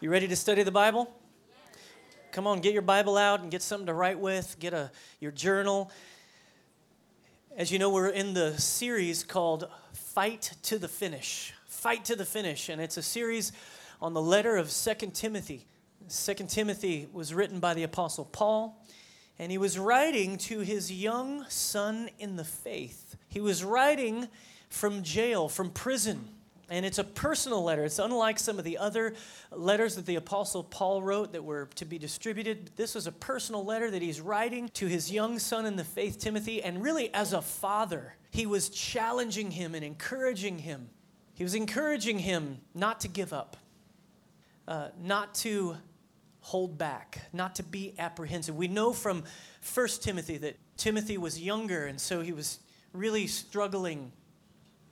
You ready to study the Bible? Come on, get your Bible out and get something to write with. Get a your journal. As you know, we're in the series called Fight to the Finish. Fight to the Finish, and it's a series on the letter of Second Timothy. Second Timothy was written by the apostle Paul, and he was writing to his young son in the faith. He was writing from jail, from prison. And it's a personal letter. It's unlike some of the other letters that the Apostle Paul wrote that were to be distributed. This was a personal letter that he's writing to his young son in the faith, Timothy. And really, as a father, he was challenging him and encouraging him. He was encouraging him not to give up, uh, not to hold back, not to be apprehensive. We know from 1 Timothy that Timothy was younger, and so he was really struggling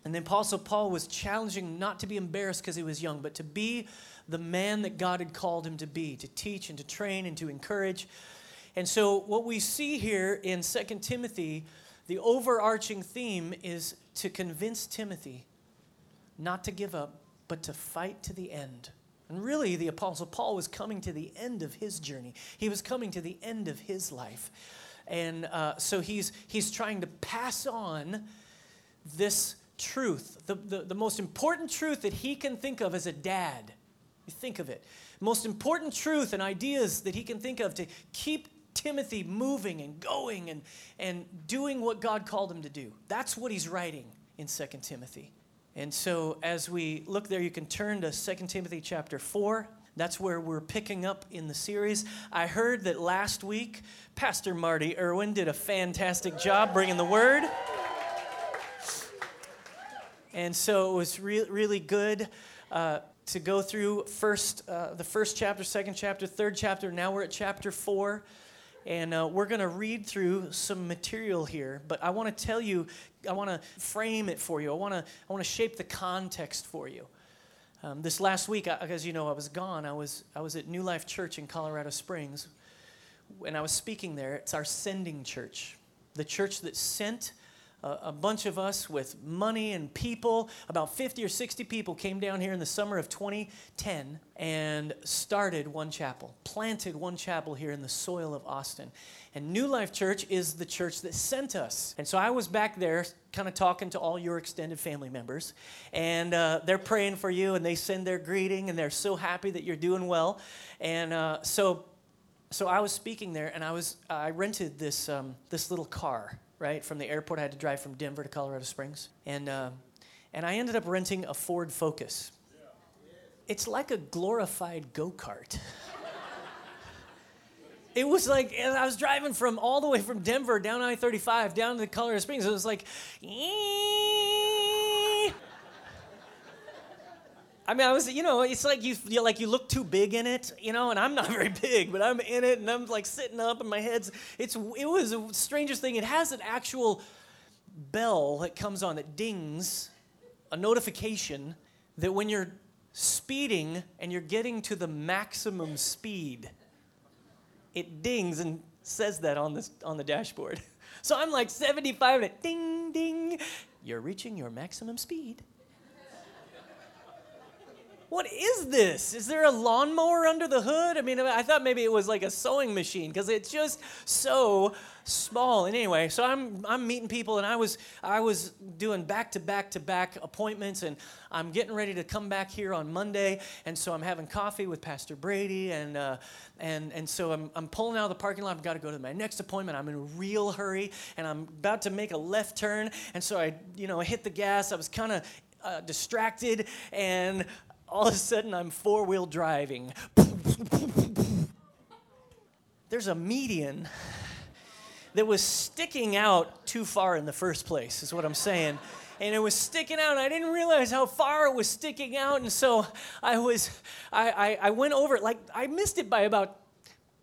and the Apostle Paul was challenging not to be embarrassed because he was young, but to be the man that God had called him to be, to teach and to train and to encourage. And so, what we see here in 2 Timothy, the overarching theme is to convince Timothy not to give up, but to fight to the end. And really, the Apostle Paul was coming to the end of his journey, he was coming to the end of his life. And uh, so, he's, he's trying to pass on this truth, the, the, the most important truth that he can think of as a dad. You think of it. Most important truth and ideas that he can think of to keep Timothy moving and going and, and doing what God called him to do. That's what he's writing in 2 Timothy. And so as we look there, you can turn to 2 Timothy chapter 4. That's where we're picking up in the series. I heard that last week, Pastor Marty Irwin did a fantastic job bringing the word. And so it was re- really good uh, to go through first uh, the first chapter, second chapter, third chapter. Now we're at chapter four. And uh, we're going to read through some material here, but I want to tell you, I want to frame it for you. I want to, I want to shape the context for you. Um, this last week, as you know, I was gone. I was, I was at New Life Church in Colorado Springs, and I was speaking there. It's our sending church, the church that sent a, bunch of us with money and people. About 50 or 60 people came down here in the summer of 2010 and started one chapel, planted one chapel here in the soil of Austin. And New Life Church is the church that sent us. And so I was back there kind of talking to all your extended family members. And uh, they're praying for you and they send their greeting and they're so happy that you're doing well. And uh, so, so I was speaking there and I, was, I rented this, um, this little car right? From the airport, I had to drive from Denver to Colorado Springs. And, uh, and I ended up renting a Ford Focus. It's like a glorified go kart. it was like, I was driving from all the way from Denver down I 35 down to Colorado Springs. It was like, I mean, I was, you know, it's like you feel like you look too big in it, you know, and I'm not very big, but I'm in it and I'm like sitting up and my head's, it's, it was the strangest thing. It has an actual bell that comes on that dings, a notification that when you're speeding and you're getting to the maximum speed, it dings and says that on, this, on the dashboard. So I'm like 75 and it ding, ding, you're reaching your maximum speed. What is this? Is there a lawnmower under the hood? I mean, I thought maybe it was like a sewing machine because it's just so small. And anyway, so I'm I'm meeting people, and I was I was doing back to back to back appointments, and I'm getting ready to come back here on Monday, and so I'm having coffee with Pastor Brady, and uh, and and so I'm I'm pulling out of the parking lot. I've got to go to my next appointment. I'm in a real hurry, and I'm about to make a left turn, and so I you know hit the gas. I was kind of uh, distracted and all of a sudden I'm four wheel driving. There's a median that was sticking out too far in the first place, is what I'm saying. And it was sticking out, and I didn't realize how far it was sticking out. And so I was, I, I, I went over it, like, I missed it by about,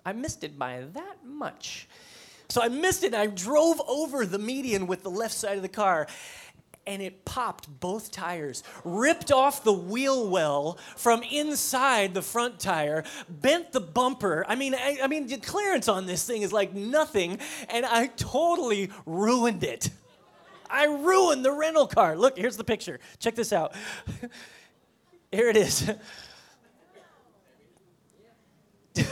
I missed it by that much. So I missed it, and I drove over the median with the left side of the car and it popped both tires, ripped off the wheel well from inside the front tire, bent the bumper. I mean, I, I mean, the clearance on this thing is like nothing, and I totally ruined it. I ruined the rental car. Look, here's the picture. Check this out. Here it is.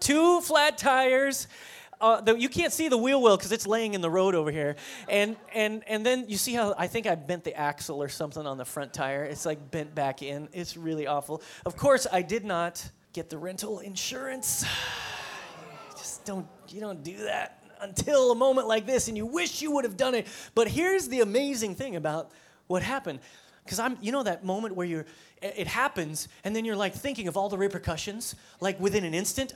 Two flat tires uh, the, you can't see the wheel well because it's laying in the road over here, and and and then you see how I think I bent the axle or something on the front tire. It's like bent back in. It's really awful. Of course, I did not get the rental insurance. Just don't you don't do that until a moment like this, and you wish you would have done it. But here's the amazing thing about what happened, because I'm you know that moment where you're it happens, and then you're like thinking of all the repercussions, like within an instant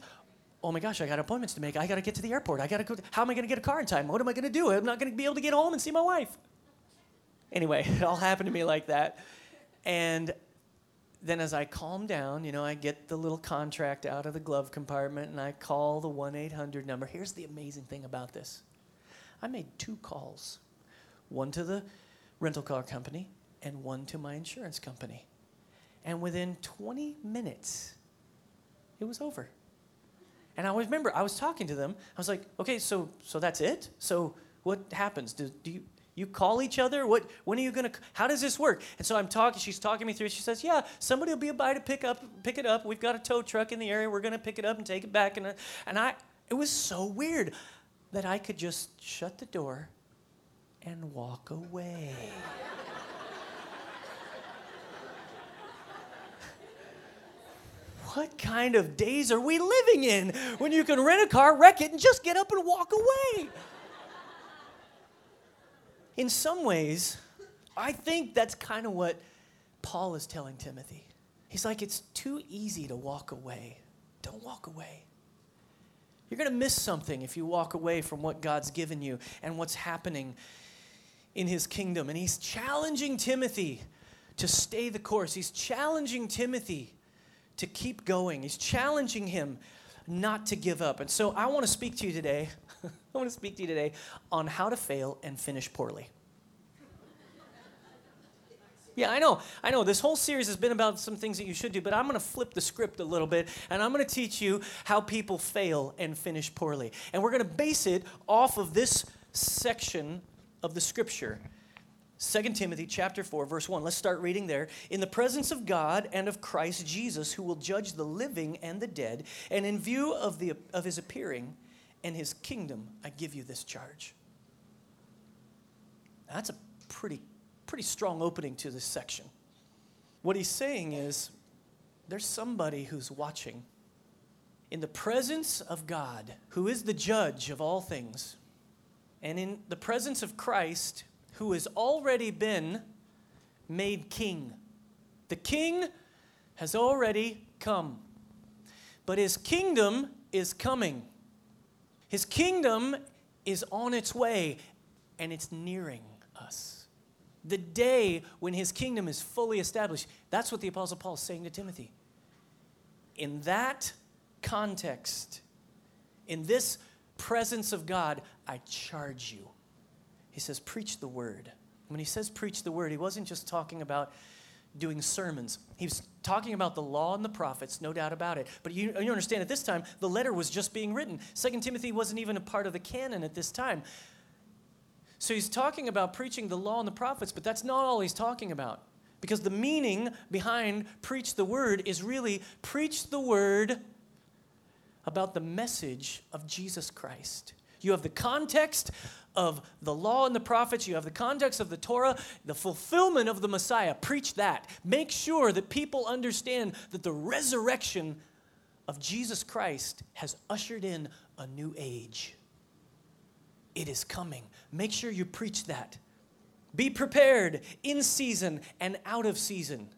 oh my gosh, I got appointments to make. I got to get to the airport. I got to go. How am I going to get a car in time? What am I going to do? I'm not going to be able to get home and see my wife. Anyway, it all happened to me like that. And then as I calm down, you know, I get the little contract out of the glove compartment and I call the 1 800 number. Here's the amazing thing about this I made two calls one to the rental car company and one to my insurance company. And within 20 minutes, it was over. And I remember I was talking to them. I was like, okay, so so that's it. So what happens? Do, do you you call each other? What when are you gonna? How does this work? And so I'm talking. She's talking me through. She says, yeah, somebody will be by to pick up pick it up. We've got a tow truck in the area. We're gonna pick it up and take it back. And uh, and I it was so weird that I could just shut the door and walk away. What kind of days are we living in when you can rent a car, wreck it, and just get up and walk away? In some ways, I think that's kind of what Paul is telling Timothy. He's like, it's too easy to walk away. Don't walk away. You're going to miss something if you walk away from what God's given you and what's happening in his kingdom. And he's challenging Timothy to stay the course. He's challenging Timothy to keep going. He's challenging him not to give up. And so I want to speak to you today. I want to speak to you today on how to fail and finish poorly. Yeah, I know. I know. This whole series has been about some things that you should do, but I'm going to flip the script a little bit and I'm going to teach you how people fail and finish poorly. And we're going to base it off of this section of the scripture 2 Timothy chapter 4 verse 1. Let's start reading there. In the presence of God and of Christ Jesus who will judge the living and the dead, and in view of the of his appearing and his kingdom, I give you this charge. That's a pretty pretty strong opening to this section. What he's saying is there's somebody who's watching in the presence of God, who is the judge of all things, and in the presence of Christ, who has already been made king. The king has already come, but his kingdom is coming. His kingdom is on its way, and it's nearing us. The day when his kingdom is fully established. That's what the Apostle Paul is saying to Timothy. In that context, in this presence of God, I charge you he says, preach the word. When he says preach the word, he wasn't just talking about doing sermons. He was talking about the law and the prophets, no doubt about it. But you, you understand, at this time, the letter was just being written. Second Timothy wasn't even a part of the canon at this time. So he's talking about preaching the law and the prophets, but that's not all he's talking about. Because the meaning behind preach the word is really preach the word about the message of Jesus Christ. You have the context of the law and the prophets, you have the context of the Torah, the fulfillment of the Messiah. Preach that. Make sure that people understand that the resurrection of Jesus Christ has ushered in a new age. It is coming. Make sure you preach that. Be prepared in season and out of season.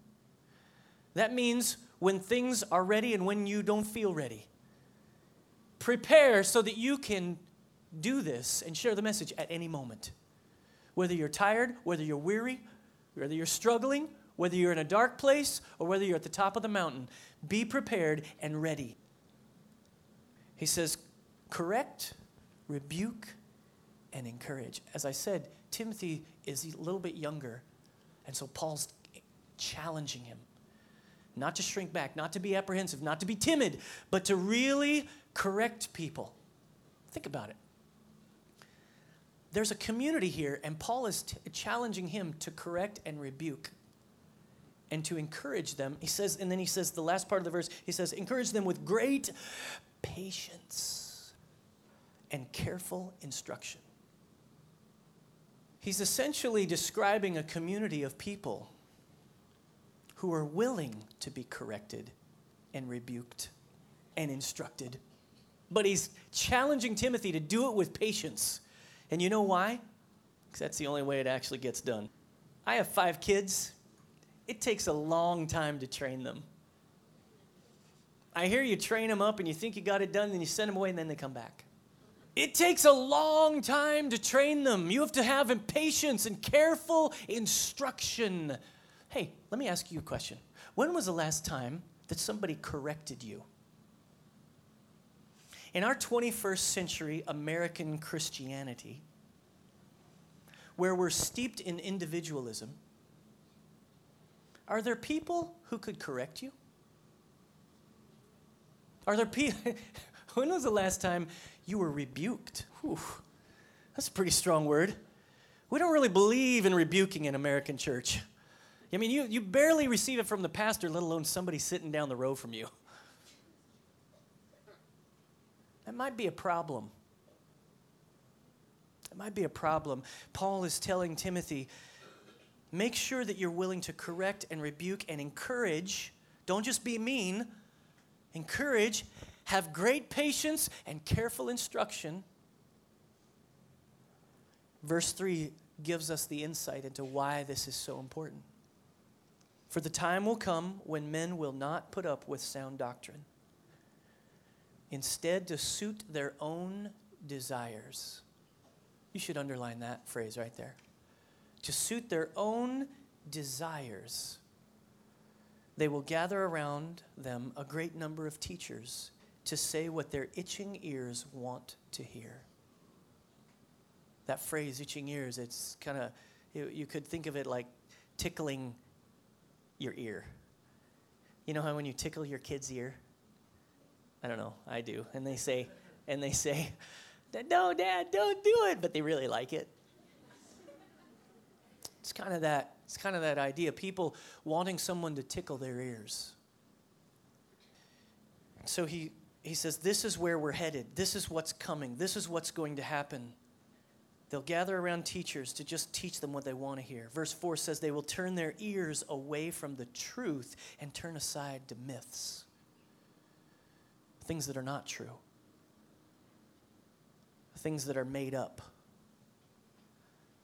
That means when things are ready and when you don't feel ready. Prepare so that you can do this and share the message at any moment. Whether you're tired, whether you're weary, whether you're struggling, whether you're in a dark place, or whether you're at the top of the mountain, be prepared and ready. He says, correct, rebuke, and encourage. As I said, Timothy is a little bit younger, and so Paul's challenging him not to shrink back, not to be apprehensive, not to be timid, but to really correct people. Think about it there's a community here, and Paul is t- challenging him to correct and rebuke and to encourage them. He says, and then he says, the last part of the verse, he says, encourage them with great patience and careful instruction. He's essentially describing a community of people who are willing to be corrected and rebuked and instructed. But he's challenging Timothy to do it with patience. And you know why? Because that's the only way it actually gets done. I have five kids. It takes a long time to train them. I hear you train them up and you think you got it done, then you send them away and then they come back. It takes a long time to train them. You have to have patience and careful instruction. Hey, let me ask you a question. When was the last time that somebody corrected you? In our 21st century American Christianity, where we're steeped in individualism, are there people who could correct you? Are there people? when was the last time you were rebuked? Whew, that's a pretty strong word. We don't really believe in rebuking in American church. I mean, you, you barely receive it from the pastor, let alone somebody sitting down the row from you. That might be a problem. It might be a problem. Paul is telling Timothy make sure that you're willing to correct and rebuke and encourage. Don't just be mean, encourage, have great patience and careful instruction. Verse 3 gives us the insight into why this is so important. For the time will come when men will not put up with sound doctrine. Instead, to suit their own desires you should underline that phrase right there. To suit their own desires, they will gather around them a great number of teachers to say what their itching ears want to hear. That phrase, itching ears, it's kind of, you, you could think of it like tickling your ear. You know how when you tickle your kid's ear? I don't know, I do. And they say, and they say, no, Dad, don't do it. But they really like it. It's kind of that. It's kind of that idea. People wanting someone to tickle their ears. So he he says, This is where we're headed. This is what's coming. This is what's going to happen. They'll gather around teachers to just teach them what they want to hear. Verse 4 says, They will turn their ears away from the truth and turn aside to myths, things that are not true things that are made up.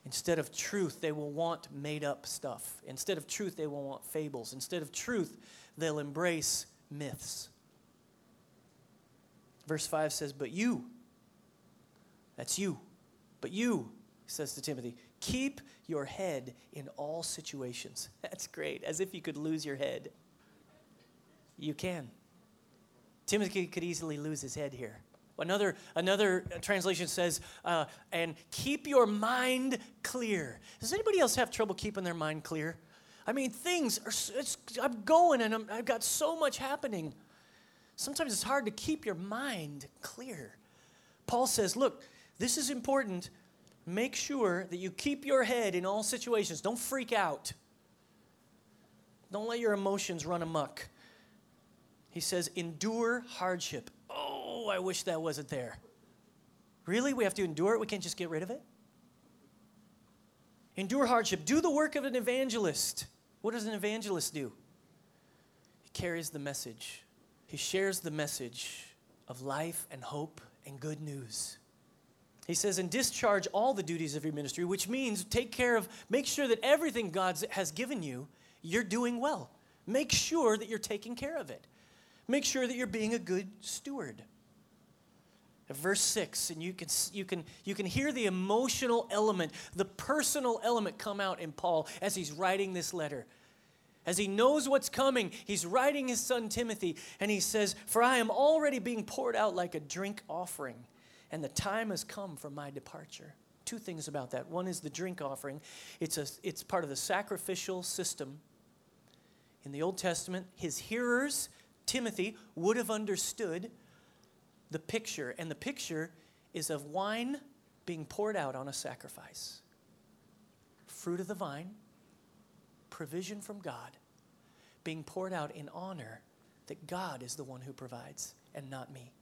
Instead of truth, they will want made up stuff. Instead of truth, they will want fables. Instead of truth, they'll embrace myths. Verse 5 says, But you, that's you, but you, says to Timothy, keep your head in all situations. That's great, as if you could lose your head. You can. Timothy could easily lose his head here. Another, another translation says, uh, and keep your mind clear. Does anybody else have trouble keeping their mind clear? I mean, things are, I'm going and i have got so much happening. Sometimes it's hard to keep your mind clear. Paul says, look, this is important. Make sure that you keep your head in all situations. Don't freak out. Don't let your emotions run amok. He says, endure hardship oh, I wish that wasn't there. Really? We have to endure it? We can't just get rid of it? Endure hardship. Do the work of an evangelist. What does an evangelist do? He carries the message, he shares the message of life and hope and good news. He says, and discharge all the duties of your ministry, which means take care of, make sure that everything God has given you, you're doing well. Make sure that you're taking care of it. Make sure that you're being a good steward. Verse 6 and you can you can you can hear the emotional element the personal element come out in paul as he's writing this letter. As he knows what's coming he's writing his son timothy and he says for i am already being poured out like a drink offering and the time has come for my departure. Two things about that. One is the drink offering. It's a it's part of the sacrificial system. In the old testament his hearers timothy would have understood the picture, and the picture is of wine being poured out on a sacrifice. Fruit of the vine, provision from God, being poured out in honor that God is the one who provides and not me.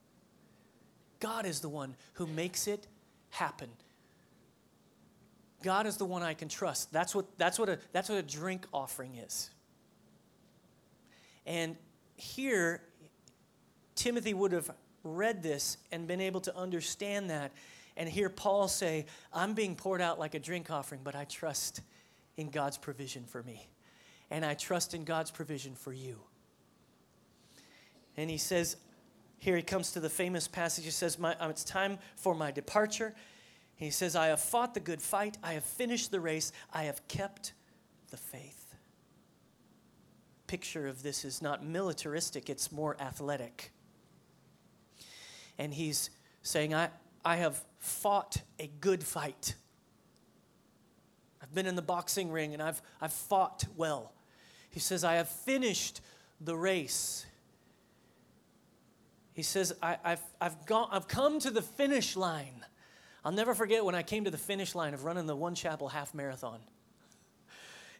God is the one who makes it happen. God is the one I can trust. That's what, that's what, a, that's what a drink offering is. And here, Timothy would have read this and been able to understand that and hear Paul say, I'm being poured out like a drink offering, but I trust in God's provision for me. And I trust in God's provision for you. And he says, here he comes to the famous passage. He says, um, It's time for my departure. He says, I have fought the good fight. I have finished the race. I have kept the faith. Picture of this is not militaristic, it's more athletic. And he's saying, I, I have fought a good fight. I've been in the boxing ring and I've, I've fought well. He says, I have finished the race. He says, I, have I've, gone, I've come to the finish line. I'll never forget when I came to the finish line of running the One Chapel half marathon.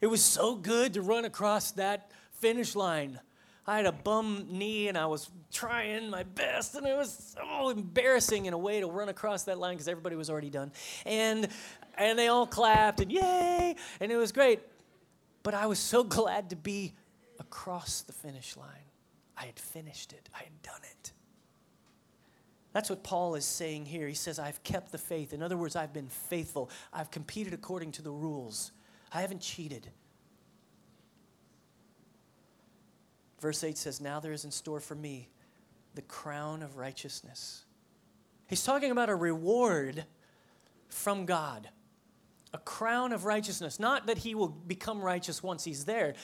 It was so good to run across that finish line. I had a bum knee and I was trying my best, and it was so embarrassing in a way to run across that line because everybody was already done. And, and they all clapped and yay, and it was great. But I was so glad to be across the finish line. I had finished it, I had done it. That's what Paul is saying here. He says, I've kept the faith. In other words, I've been faithful. I've competed according to the rules. I haven't cheated. Verse 8 says, Now there is in store for me the crown of righteousness. He's talking about a reward from God, a crown of righteousness. Not that he will become righteous once he's there.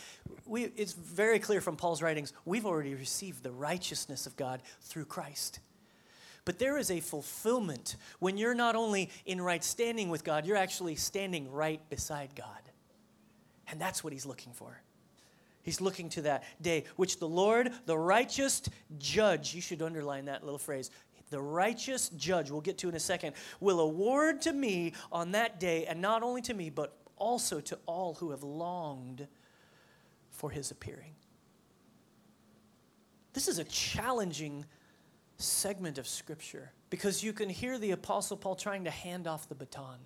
We, it's very clear from Paul's writings, we've already received the righteousness of God through Christ. But there is a fulfillment when you're not only in right standing with God, you're actually standing right beside God. And that's what he's looking for. He's looking to that day, which the Lord, the righteous judge, you should underline that little phrase, the righteous judge, we'll get to in a second, will award to me on that day, and not only to me, but also to all who have longed for his appearing. This is a challenging segment of Scripture because you can hear the Apostle Paul trying to hand off the baton.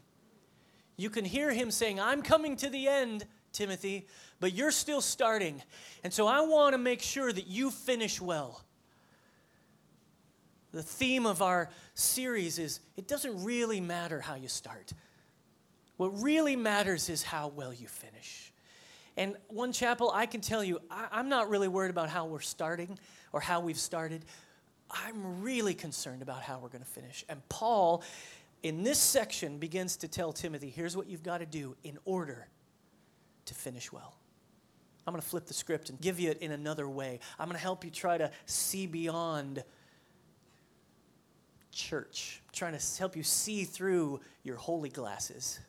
You can hear him saying, I'm coming to the end, Timothy, but you're still starting. And so I want to make sure that you finish well. The theme of our series is it doesn't really matter how you start. What really matters is how well you finish. And one chapel, I can tell you, I, am not really worried about how we're starting or how we've started. I'm really concerned about how we're going to finish. And Paul, in this section, begins to tell Timothy here's what you've got to do in order to finish well. I'm going to flip the script and give you it in another way. I'm going to help you try to see beyond church, I'm trying to help you see through your holy glasses.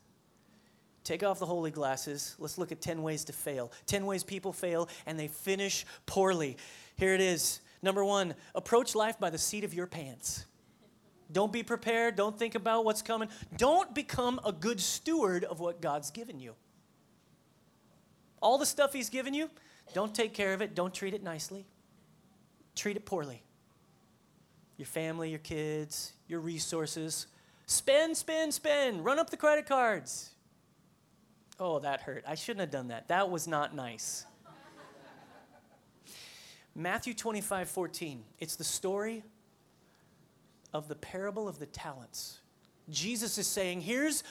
Take off the holy glasses. Let's look at 10 ways to fail. 10 ways people fail and they finish poorly. Here it is. Number one, approach life by the seat of your pants. Don't be prepared. Don't think about what's coming. Don't become a good steward of what God's given you. All the stuff He's given you, don't take care of it. Don't treat it nicely. Treat it poorly. Your family, your kids, your resources. Spend, spend, spend. Run up the credit cards. Oh, that hurt. I shouldn't have done that. That was not nice. Matthew 25, 14. It's the story of the parable of the talents. Jesus is saying, here's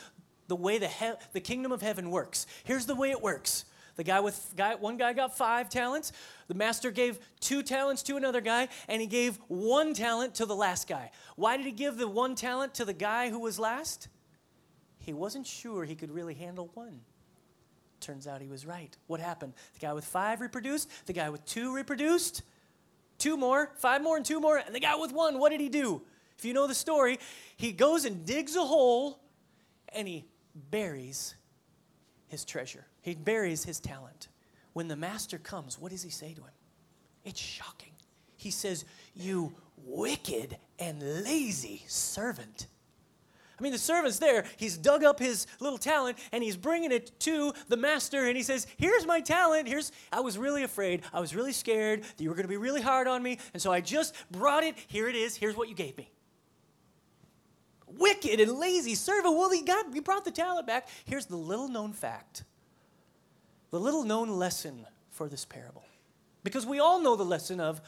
the way the, he- the kingdom of heaven works. Here's the way it works. The guy with guy, one guy got five talents. The master gave two talents to another guy, and he gave one talent to the last guy. Why did he give the one talent to the guy who was last? He wasn't sure he could really handle one. Turns out he was right. What happened? The guy with five reproduced, the guy with two reproduced, two more, five more, and two more, and the guy with one, what did he do? If you know the story, he goes and digs a hole and he buries his treasure. He buries his talent. When the master comes, what does he say to him? It's shocking. He says, You wicked and lazy servant. I mean, the servant's there. He's dug up his little talent and he's bringing it to the master and he says, Here's my talent. Here's, I was really afraid. I was really scared that you were going to be really hard on me. And so I just brought it. Here it is. Here's what you gave me. wicked and lazy servant. Well, he got he brought the talent back. Here's the little known fact. The little known lesson for this parable. Because we all know the lesson of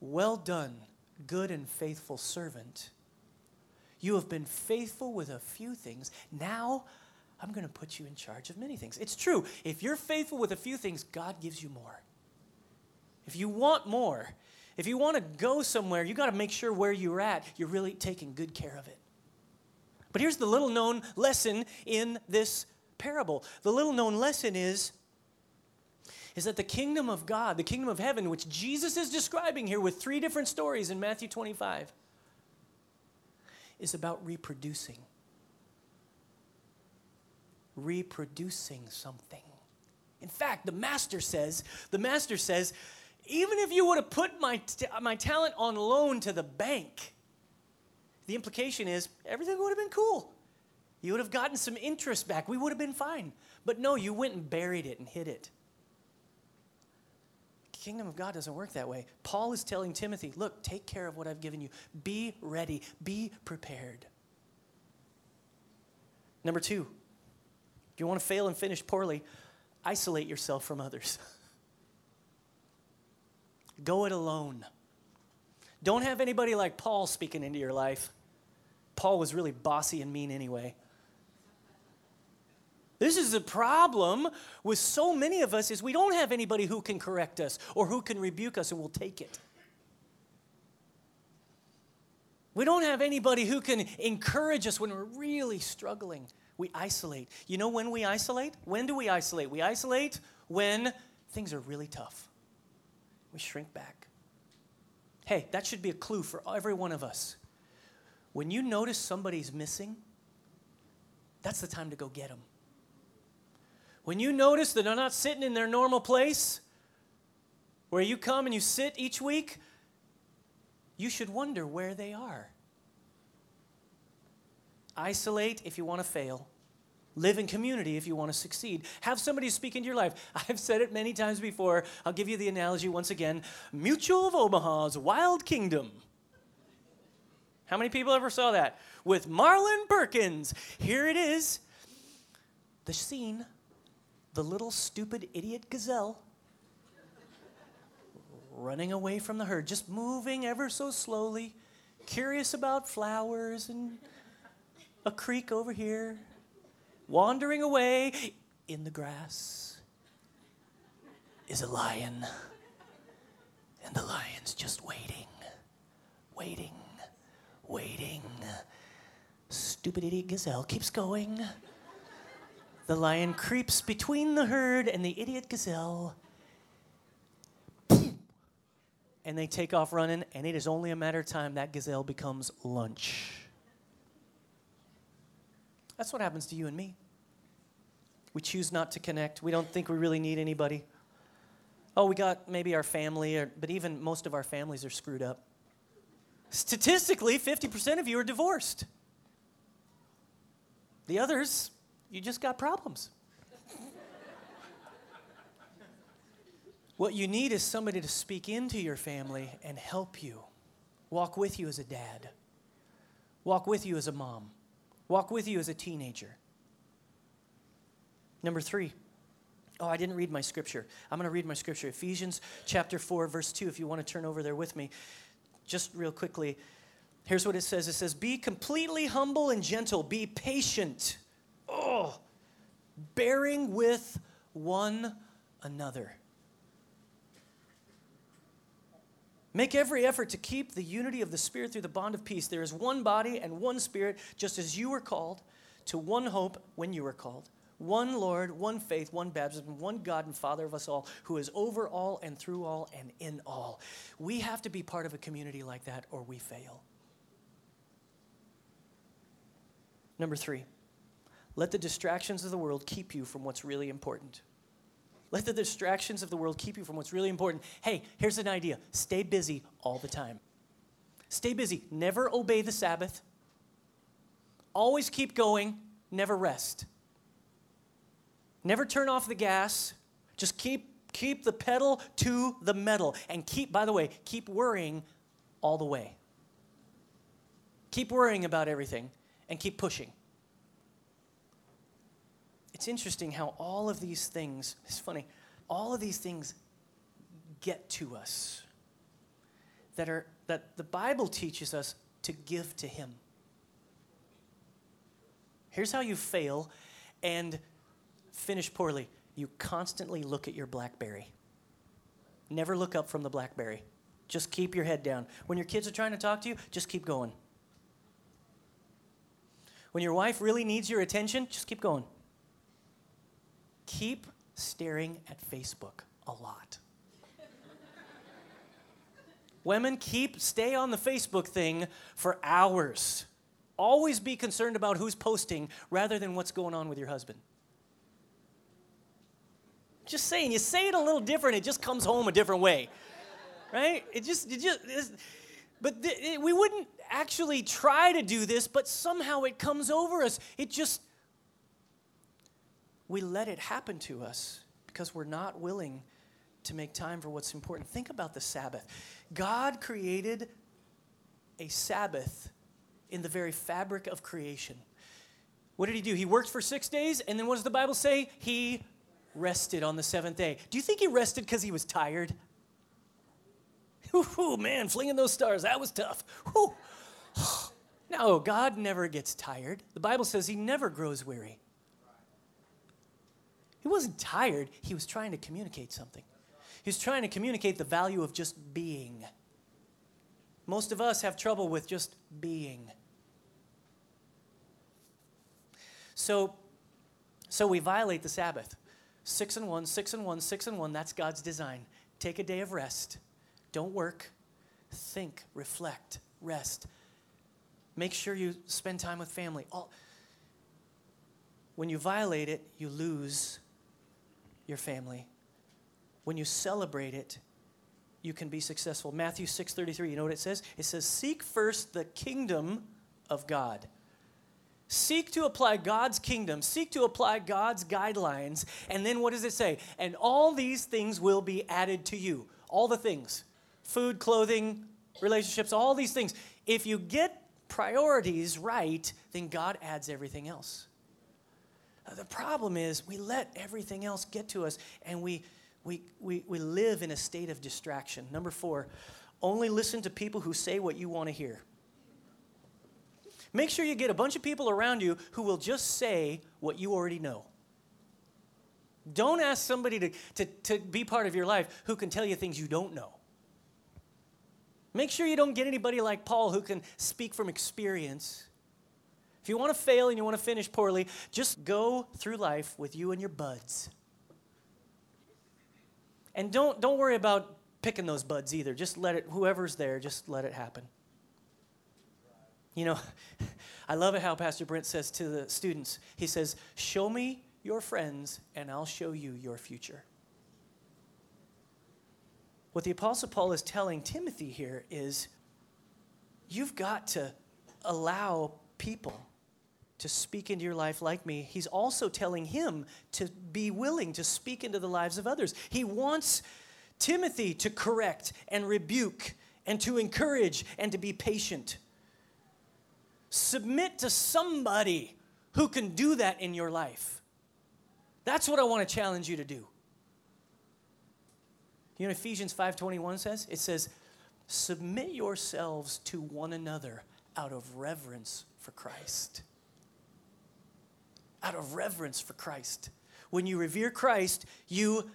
well done, good and faithful servant. You have been faithful with a few things. Now I'm going to put you in charge of many things. It's true. If you're faithful with a few things, God gives you more. If you want more, if you want to go somewhere, you got to make sure where you're at, you're really taking good care of it. But here's the little known lesson in this parable. The little known lesson is is that the kingdom of God, the kingdom of heaven, which Jesus is describing here with three different stories in Matthew 25, is about reproducing. Reproducing something. In fact, the master says, the master says, even if you would have put my, t- my talent on loan to the bank, the implication is everything would have been cool. You would have gotten some interest back. We would have been fine. But no, you went and buried it and hid it. Kingdom of God doesn't work that way. Paul is telling Timothy, look, take care of what I've given you. Be ready, be prepared. Number two, if you want to fail and finish poorly, isolate yourself from others. Go it alone. Don't have anybody like Paul speaking into your life. Paul was really bossy and mean anyway. This is a problem with so many of us is we don't have anybody who can correct us or who can rebuke us and we'll take it. We don't have anybody who can encourage us when we're really struggling. We isolate. You know when we isolate? When do we isolate? We isolate when things are really tough. We shrink back. Hey, that should be a clue for every one of us. When you notice somebody's missing, that's the time to go get them. When you notice that they're not sitting in their normal place, where you come and you sit each week, you should wonder where they are. Isolate if you want to fail. Live in community if you want to succeed. Have somebody speak into your life. I've said it many times before. I'll give you the analogy once again Mutual of Omaha's Wild Kingdom. How many people ever saw that? With Marlin Perkins. Here it is. The scene the little stupid idiot gazelle running away from the herd, just moving ever so slowly, curious about flowers and a creek over here, wandering away in the grass is a lion. And the lion's just waiting, waiting, waiting. Stupid idiot gazelle keeps going. The lion creeps between the herd and the idiot gazelle. And they take off running, and it is only a matter of time that gazelle becomes lunch. That's what happens to you and me. We choose not to connect. We don't think we really need anybody. Oh, we got maybe our family, or, but even most of our families are screwed up. Statistically, 50% of you are divorced. The others, you just got problems. what you need is somebody to speak into your family and help you. Walk with you as a dad, walk with you as a mom, walk with you as a teenager. Number three. Oh, I didn't read my scripture. I'm going to read my scripture. Ephesians chapter 4, verse 2, if you want to turn over there with me. Just real quickly. Here's what it says it says, Be completely humble and gentle, be patient bearing with one another. Make every effort to keep the unity of the Spirit through the bond of peace. There is one body and one Spirit, just as you were called to one hope when you were called. One Lord, one faith, one baptism, one God and Father of us all, who is over all and through all and in all. We have to be part of a community like that or we fail. Number three. Let the distractions of the world keep you from what's really important. Let the distractions of the world keep you from what's really important. Hey, here's an idea stay busy all the time. Stay busy. Never obey the Sabbath. Always keep going. Never rest. Never turn off the gas. Just keep, keep the pedal to the metal. And keep, by the way, keep worrying all the way. Keep worrying about everything and keep pushing. It's interesting how all of these things, it's funny, all of these things get to us that are that the Bible teaches us to give to him. Here's how you fail and finish poorly. You constantly look at your Blackberry. Never look up from the Blackberry. Just keep your head down. When your kids are trying to talk to you, just keep going. When your wife really needs your attention, just keep going. Keep staring at Facebook a lot. Women, keep stay on the Facebook thing for hours. Always be concerned about who's posting rather than what's going on with your husband. Just saying, you say it a little different, it just comes home a different way. Right? It just, it just, but th- it, we wouldn't actually try to do this, but somehow it comes over us. It just, we let it happen to us because we're not willing to make time for what's important. Think about the Sabbath. God created a Sabbath in the very fabric of creation. What did he do? He worked for six days, and then what does the Bible say? He rested on the seventh day. Do you think he rested because he was tired? Ooh, man, flinging those stars, that was tough. Whew. No, God never gets tired. The Bible says he never grows weary. He wasn't tired, he was trying to communicate something. He was trying to communicate the value of just being. Most of us have trouble with just being. So, so we violate the Sabbath. Six and one, six and one, six and one, that's God's design. Take a day of rest. Don't work. Think, reflect, rest. Make sure you spend time with family. All, when you violate it, you lose your family when you celebrate it, you can be successful. Matthew 6:33, you know what it says? It says, "Seek first the kingdom of God." Seek to apply God's kingdom, seek to apply God's guidelines, and then what does it say? And all these things will be added to you. All the things. Food, clothing, relationships, all these things. If you get priorities right, then God adds everything else. Uh, the problem is we let everything else get to us and we we, we, we live in a state of distraction. Number four, only listen to people who say what you want to hear. Make sure you get a bunch of people around you who will just say what you already know. Don't ask somebody to, to, to be part of your life who can tell you things you don't know. Make sure you don't get anybody like Paul who can speak from experience. If you want to fail and you want to finish poorly, just go through life with you and your buds. And don't, don't worry about picking those buds either. Just let it, whoever's there, just let it happen. You know, I love it how Pastor Brent says to the students, he says, Show me your friends, and I'll show you your future. What the Apostle Paul is telling Timothy here is you've got to allow people to speak into your life like me, he's also telling him to be willing to speak into the lives of others. He wants Timothy to correct and rebuke and to encourage and to be patient. Submit to somebody who can do that in your life. That's what I want to challenge you to do. You know Ephesians 5:21 says? It says, "Submit yourselves to one another out of reverence for Christ." Out of reverence for Christ. When you revere Christ, you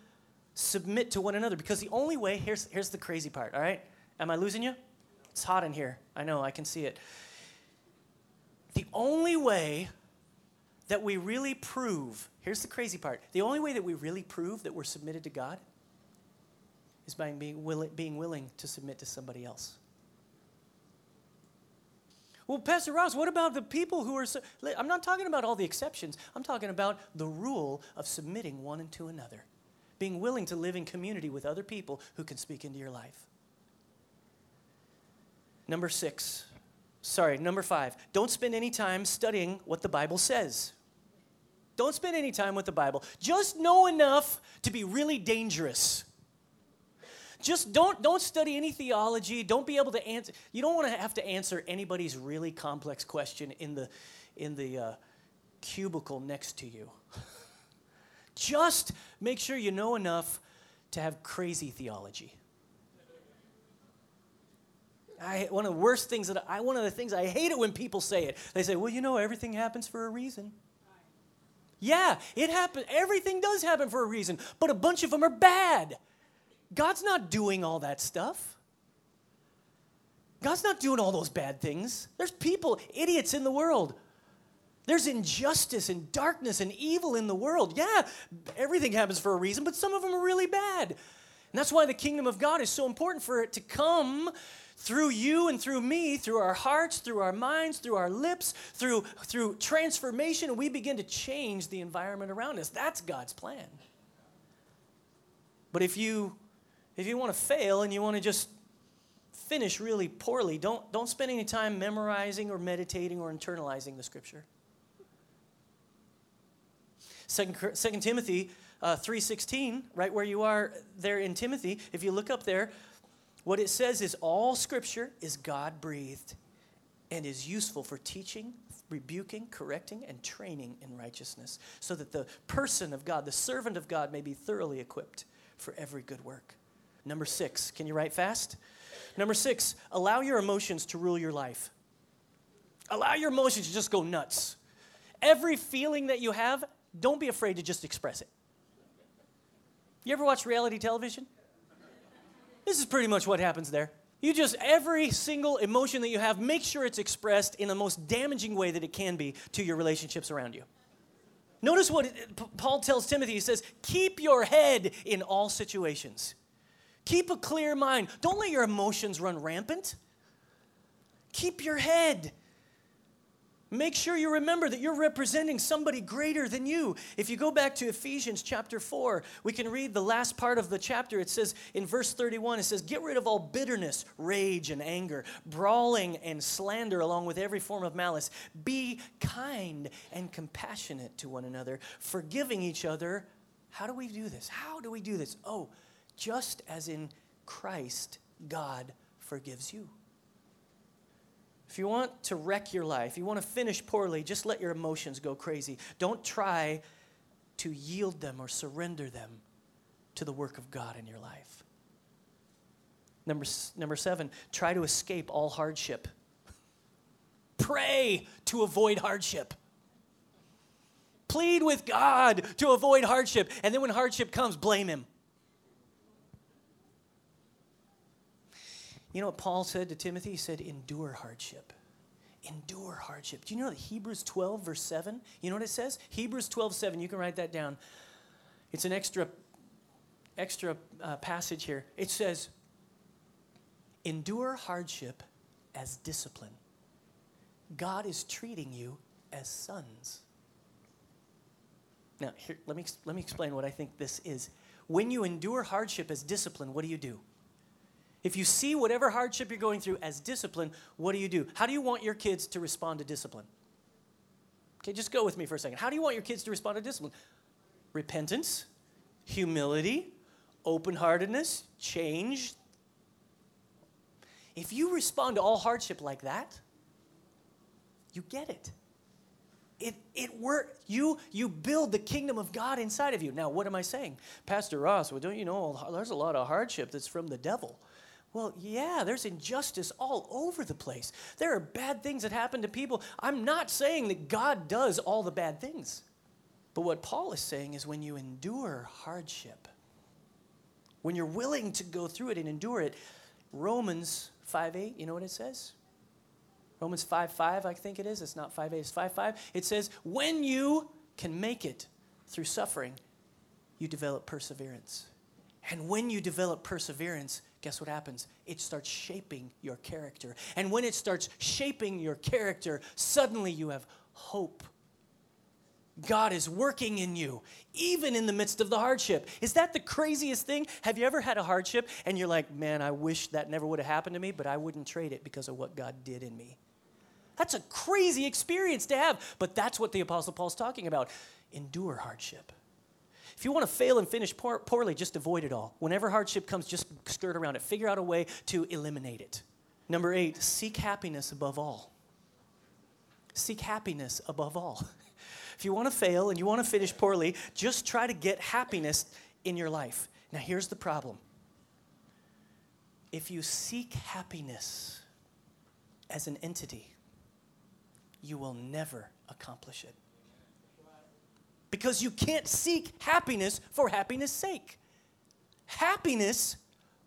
submit to one another because the only way, here's, here's the crazy part, all right? Am I losing you? It's hot in here. I know, I can see it. The only way that we really prove, here's the crazy part the only way that we really prove that we're submitted to God is by being willing, being willing to submit to somebody else. Well, Pastor Ross, what about the people who are. I'm not talking about all the exceptions. I'm talking about the rule of submitting one to another, being willing to live in community with other people who can speak into your life. Number six, sorry, number five, don't spend any time studying what the Bible says. Don't spend any time with the Bible. Just know enough to be really dangerous. Just don't don't study any theology. Don't be able to answer. You don't want to have to answer anybody's really complex question in the in the uh, cubicle next to you. Just make sure you know enough to have crazy theology. I, one of the worst things that I, one of the things I hate it when people say it. They say, well, you know, everything happens for a reason. Yeah, it happens. Everything does happen for a reason, but a bunch of them are bad. God's not doing all that stuff. God's not doing all those bad things. There's people, idiots in the world. There's injustice and darkness and evil in the world. Yeah, everything happens for a reason, but some of them are really bad. And that's why the kingdom of God is so important for it to come through you and through me, through our hearts, through our minds, through our lips, through, through transformation, and we begin to change the environment around us. That's God's plan. But if you if you want to fail and you want to just finish really poorly, don't, don't spend any time memorizing or meditating or internalizing the scripture. Second, Timothy uh, 3.16, right where you are there in Timothy, if you look up there, what it says is all scripture is God breathed and is useful for teaching, rebuking, correcting, and training in righteousness, so that the person of God, the servant of God, may be thoroughly equipped for every good work. Number six, can you write fast? Number six, allow your emotions to rule your life. Allow your emotions to just go nuts. Every feeling that you have, don't be afraid to just express it. You ever watch reality television? This is pretty much what happens there. You just, every single emotion that you have, make sure it's expressed in the most damaging way that it can be to your relationships around you. Notice what Paul tells Timothy. He says, Keep your head in all situations. Keep a clear mind. Don't let your emotions run rampant. Keep your head Make sure you remember that you're representing somebody greater than you. If you go back to Ephesians chapter 4, we can read the last part of the chapter. It says in verse 31, it says, Get rid of all bitterness, rage, and anger, brawling and slander, along with every form of malice. Be kind and compassionate to one another, forgiving each other. How do we do this? How do we do this? Oh, just as in Christ, God forgives you. If you want to wreck your life, you want to finish poorly, just let your emotions go crazy. Don't try to yield them or surrender them to the work of God in your life. Number, number seven, try to escape all hardship. Pray to avoid hardship. Plead with God to avoid hardship. And then when hardship comes, blame Him. You know what Paul said to Timothy? He said, endure hardship. Endure hardship. Do you know that Hebrews 12, verse 7? You know what it says? Hebrews 12, 7. You can write that down. It's an extra, extra uh, passage here. It says, endure hardship as discipline. God is treating you as sons. Now, here, let, me, let me explain what I think this is. When you endure hardship as discipline, what do you do? If you see whatever hardship you're going through as discipline, what do you do? How do you want your kids to respond to discipline? Okay, just go with me for a second. How do you want your kids to respond to discipline? Repentance, humility, open heartedness, change. If you respond to all hardship like that, you get it. It, it work you you build the kingdom of God inside of you. Now, what am I saying? Pastor Ross, well, don't you know there's a lot of hardship that's from the devil. Well, yeah, there's injustice all over the place. There are bad things that happen to people. I'm not saying that God does all the bad things. But what Paul is saying is when you endure hardship, when you're willing to go through it and endure it, Romans 5 8, you know what it says? Romans 5 5, I think it is. It's not 5 8, it's 5 5. It says, when you can make it through suffering, you develop perseverance. And when you develop perseverance, guess what happens? It starts shaping your character. And when it starts shaping your character, suddenly you have hope. God is working in you, even in the midst of the hardship. Is that the craziest thing? Have you ever had a hardship and you're like, man, I wish that never would have happened to me, but I wouldn't trade it because of what God did in me? That's a crazy experience to have, but that's what the Apostle Paul's talking about. Endure hardship. If you want to fail and finish poor, poorly, just avoid it all. Whenever hardship comes, just skirt around it. Figure out a way to eliminate it. Number eight, seek happiness above all. Seek happiness above all. If you want to fail and you want to finish poorly, just try to get happiness in your life. Now, here's the problem if you seek happiness as an entity, you will never accomplish it. Because you can't seek happiness for happiness' sake. Happiness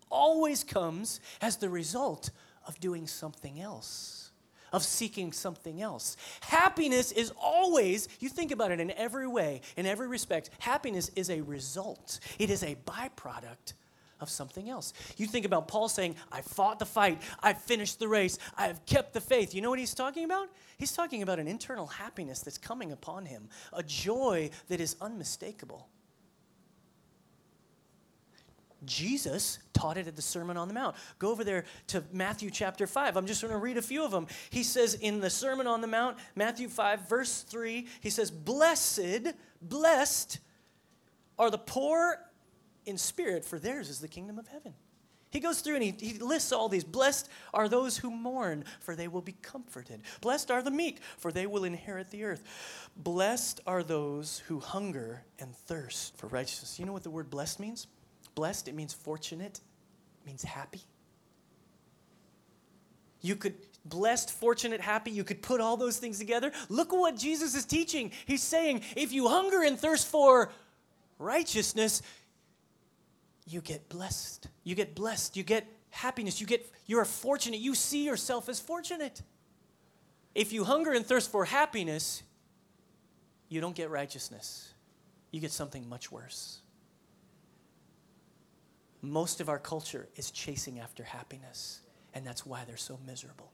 always comes as the result of doing something else, of seeking something else. Happiness is always, you think about it in every way, in every respect, happiness is a result, it is a byproduct of something else. You think about Paul saying, I fought the fight, I finished the race, I have kept the faith. You know what he's talking about? He's talking about an internal happiness that's coming upon him, a joy that is unmistakable. Jesus taught it at the Sermon on the Mount. Go over there to Matthew chapter 5. I'm just going to read a few of them. He says in the Sermon on the Mount, Matthew 5, verse 3, he says, Blessed, blessed are the poor in spirit, for theirs is the kingdom of heaven. He goes through and he, he lists all these. Blessed are those who mourn, for they will be comforted. Blessed are the meek, for they will inherit the earth. Blessed are those who hunger and thirst for righteousness. You know what the word blessed means? Blessed, it means fortunate, it means happy. You could, blessed, fortunate, happy, you could put all those things together. Look at what Jesus is teaching. He's saying, if you hunger and thirst for righteousness, you get blessed. You get blessed. You get happiness. You get you're fortunate. You see yourself as fortunate. If you hunger and thirst for happiness, you don't get righteousness. You get something much worse. Most of our culture is chasing after happiness, and that's why they're so miserable.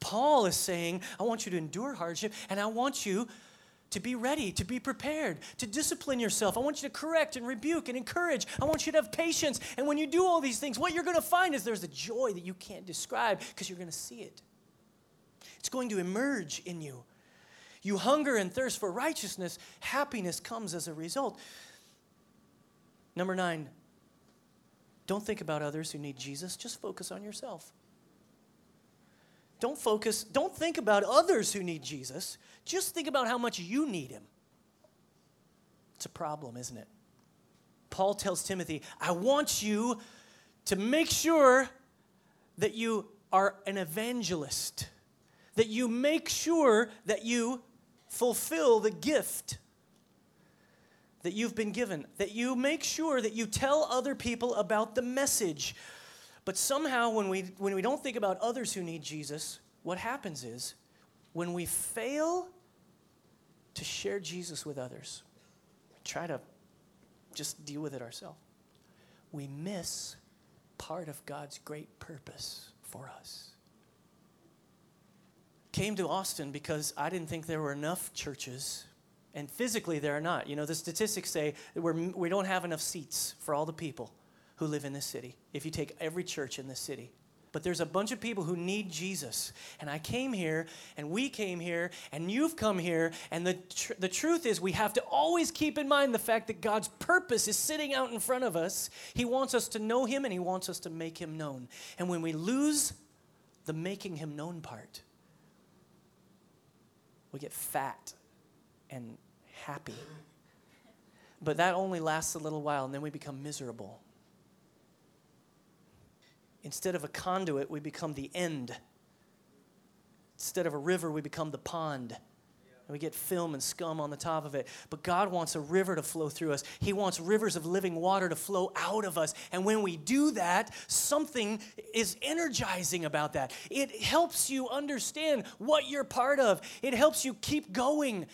Paul is saying, I want you to endure hardship, and I want you to be ready, to be prepared, to discipline yourself. I want you to correct and rebuke and encourage. I want you to have patience. And when you do all these things, what you're going to find is there's a joy that you can't describe because you're going to see it. It's going to emerge in you. You hunger and thirst for righteousness, happiness comes as a result. Number nine, don't think about others who need Jesus, just focus on yourself. Don't focus, don't think about others who need Jesus. Just think about how much you need him. It's a problem, isn't it? Paul tells Timothy, I want you to make sure that you are an evangelist, that you make sure that you fulfill the gift that you've been given, that you make sure that you tell other people about the message. But somehow, when we, when we don't think about others who need Jesus, what happens is when we fail to share Jesus with others, try to just deal with it ourselves, we miss part of God's great purpose for us. Came to Austin because I didn't think there were enough churches, and physically there are not. You know, the statistics say we're, we don't have enough seats for all the people who live in this city. If you take every church in this city, but there's a bunch of people who need Jesus. And I came here, and we came here, and you've come here. And the, tr- the truth is, we have to always keep in mind the fact that God's purpose is sitting out in front of us. He wants us to know Him, and He wants us to make Him known. And when we lose the making Him known part, we get fat and happy. But that only lasts a little while, and then we become miserable. Instead of a conduit, we become the end. Instead of a river, we become the pond. And we get film and scum on the top of it. But God wants a river to flow through us. He wants rivers of living water to flow out of us. And when we do that, something is energizing about that. It helps you understand what you're part of, it helps you keep going.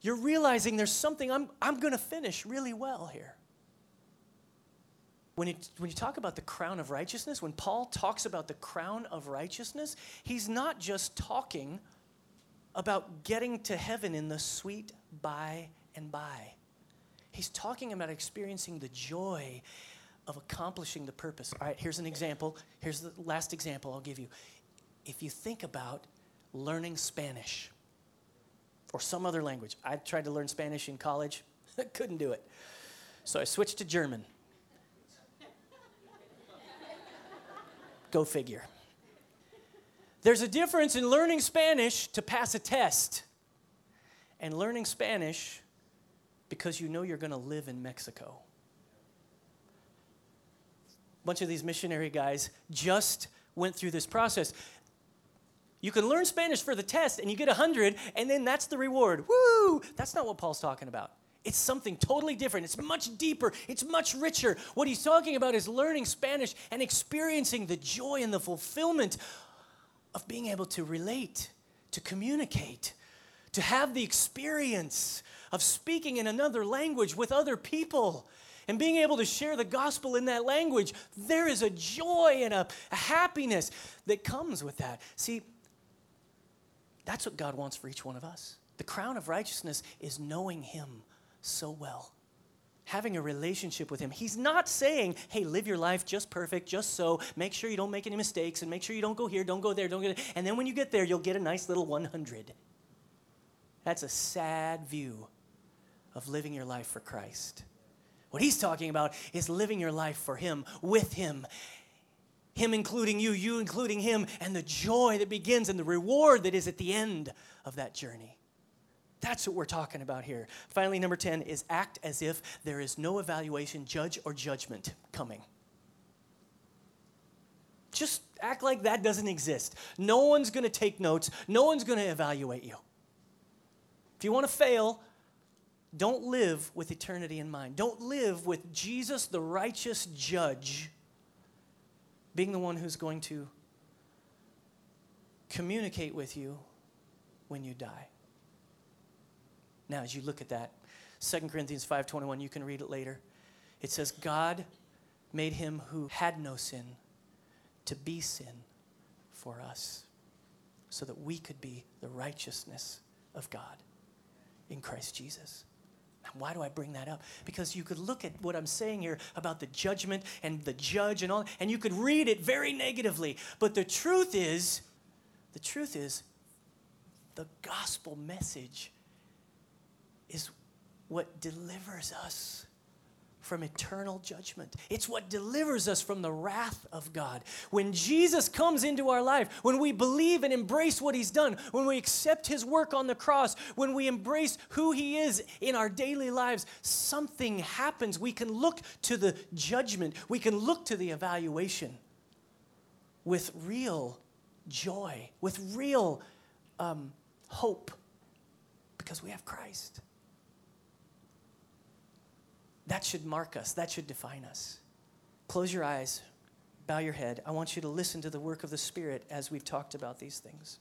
You're realizing there's something I'm, I'm going to finish really well here. When you, when you talk about the crown of righteousness, when Paul talks about the crown of righteousness, he's not just talking about getting to heaven in the sweet by and by. He's talking about experiencing the joy of accomplishing the purpose. All right, here's an example. Here's the last example I'll give you. If you think about learning Spanish, or some other language. I tried to learn Spanish in college, couldn't do it. So I switched to German. Go figure. There's a difference in learning Spanish to pass a test and learning Spanish because you know you're going to live in Mexico. A bunch of these missionary guys just went through this process. You can learn Spanish for the test and you get 100, and then that's the reward. Woo! That's not what Paul's talking about. It's something totally different. It's much deeper. It's much richer. What he's talking about is learning Spanish and experiencing the joy and the fulfillment of being able to relate, to communicate, to have the experience of speaking in another language with other people and being able to share the gospel in that language. There is a joy and a, a happiness that comes with that. See, that's what God wants for each one of us. The crown of righteousness is knowing Him so well, having a relationship with Him. He's not saying, hey, live your life just perfect, just so, make sure you don't make any mistakes, and make sure you don't go here, don't go there, don't get And then when you get there, you'll get a nice little 100. That's a sad view of living your life for Christ. What he's talking about is living your life for Him, with Him, him including you, you including Him, and the joy that begins and the reward that is at the end of that journey. That's what we're talking about here. Finally, number 10 is act as if there is no evaluation, judge, or judgment coming. Just act like that doesn't exist. No one's going to take notes, no one's going to evaluate you. If you want to fail, don't live with eternity in mind. Don't live with Jesus, the righteous judge, being the one who's going to communicate with you when you die. Now, as you look at that, 2 Corinthians 5:21, you can read it later. It says, God made him who had no sin to be sin for us, so that we could be the righteousness of God in Christ Jesus. Why do I bring that up? Because you could look at what I'm saying here about the judgment and the judge and all, and you could read it very negatively. But the truth is, the truth is, the gospel message is what delivers us from eternal judgment. It's what delivers us from the wrath of God. When Jesus comes into our life, when we believe and embrace what He's done, when we accept His work on the cross, when we embrace who He is in our daily lives, something happens. We can look to the judgment, we can look to the evaluation with real joy, with real um, hope, because we have Christ. That should mark us, that should define us. Close your eyes, bow your head. I want you to listen to the work of the Spirit as we've talked about these things.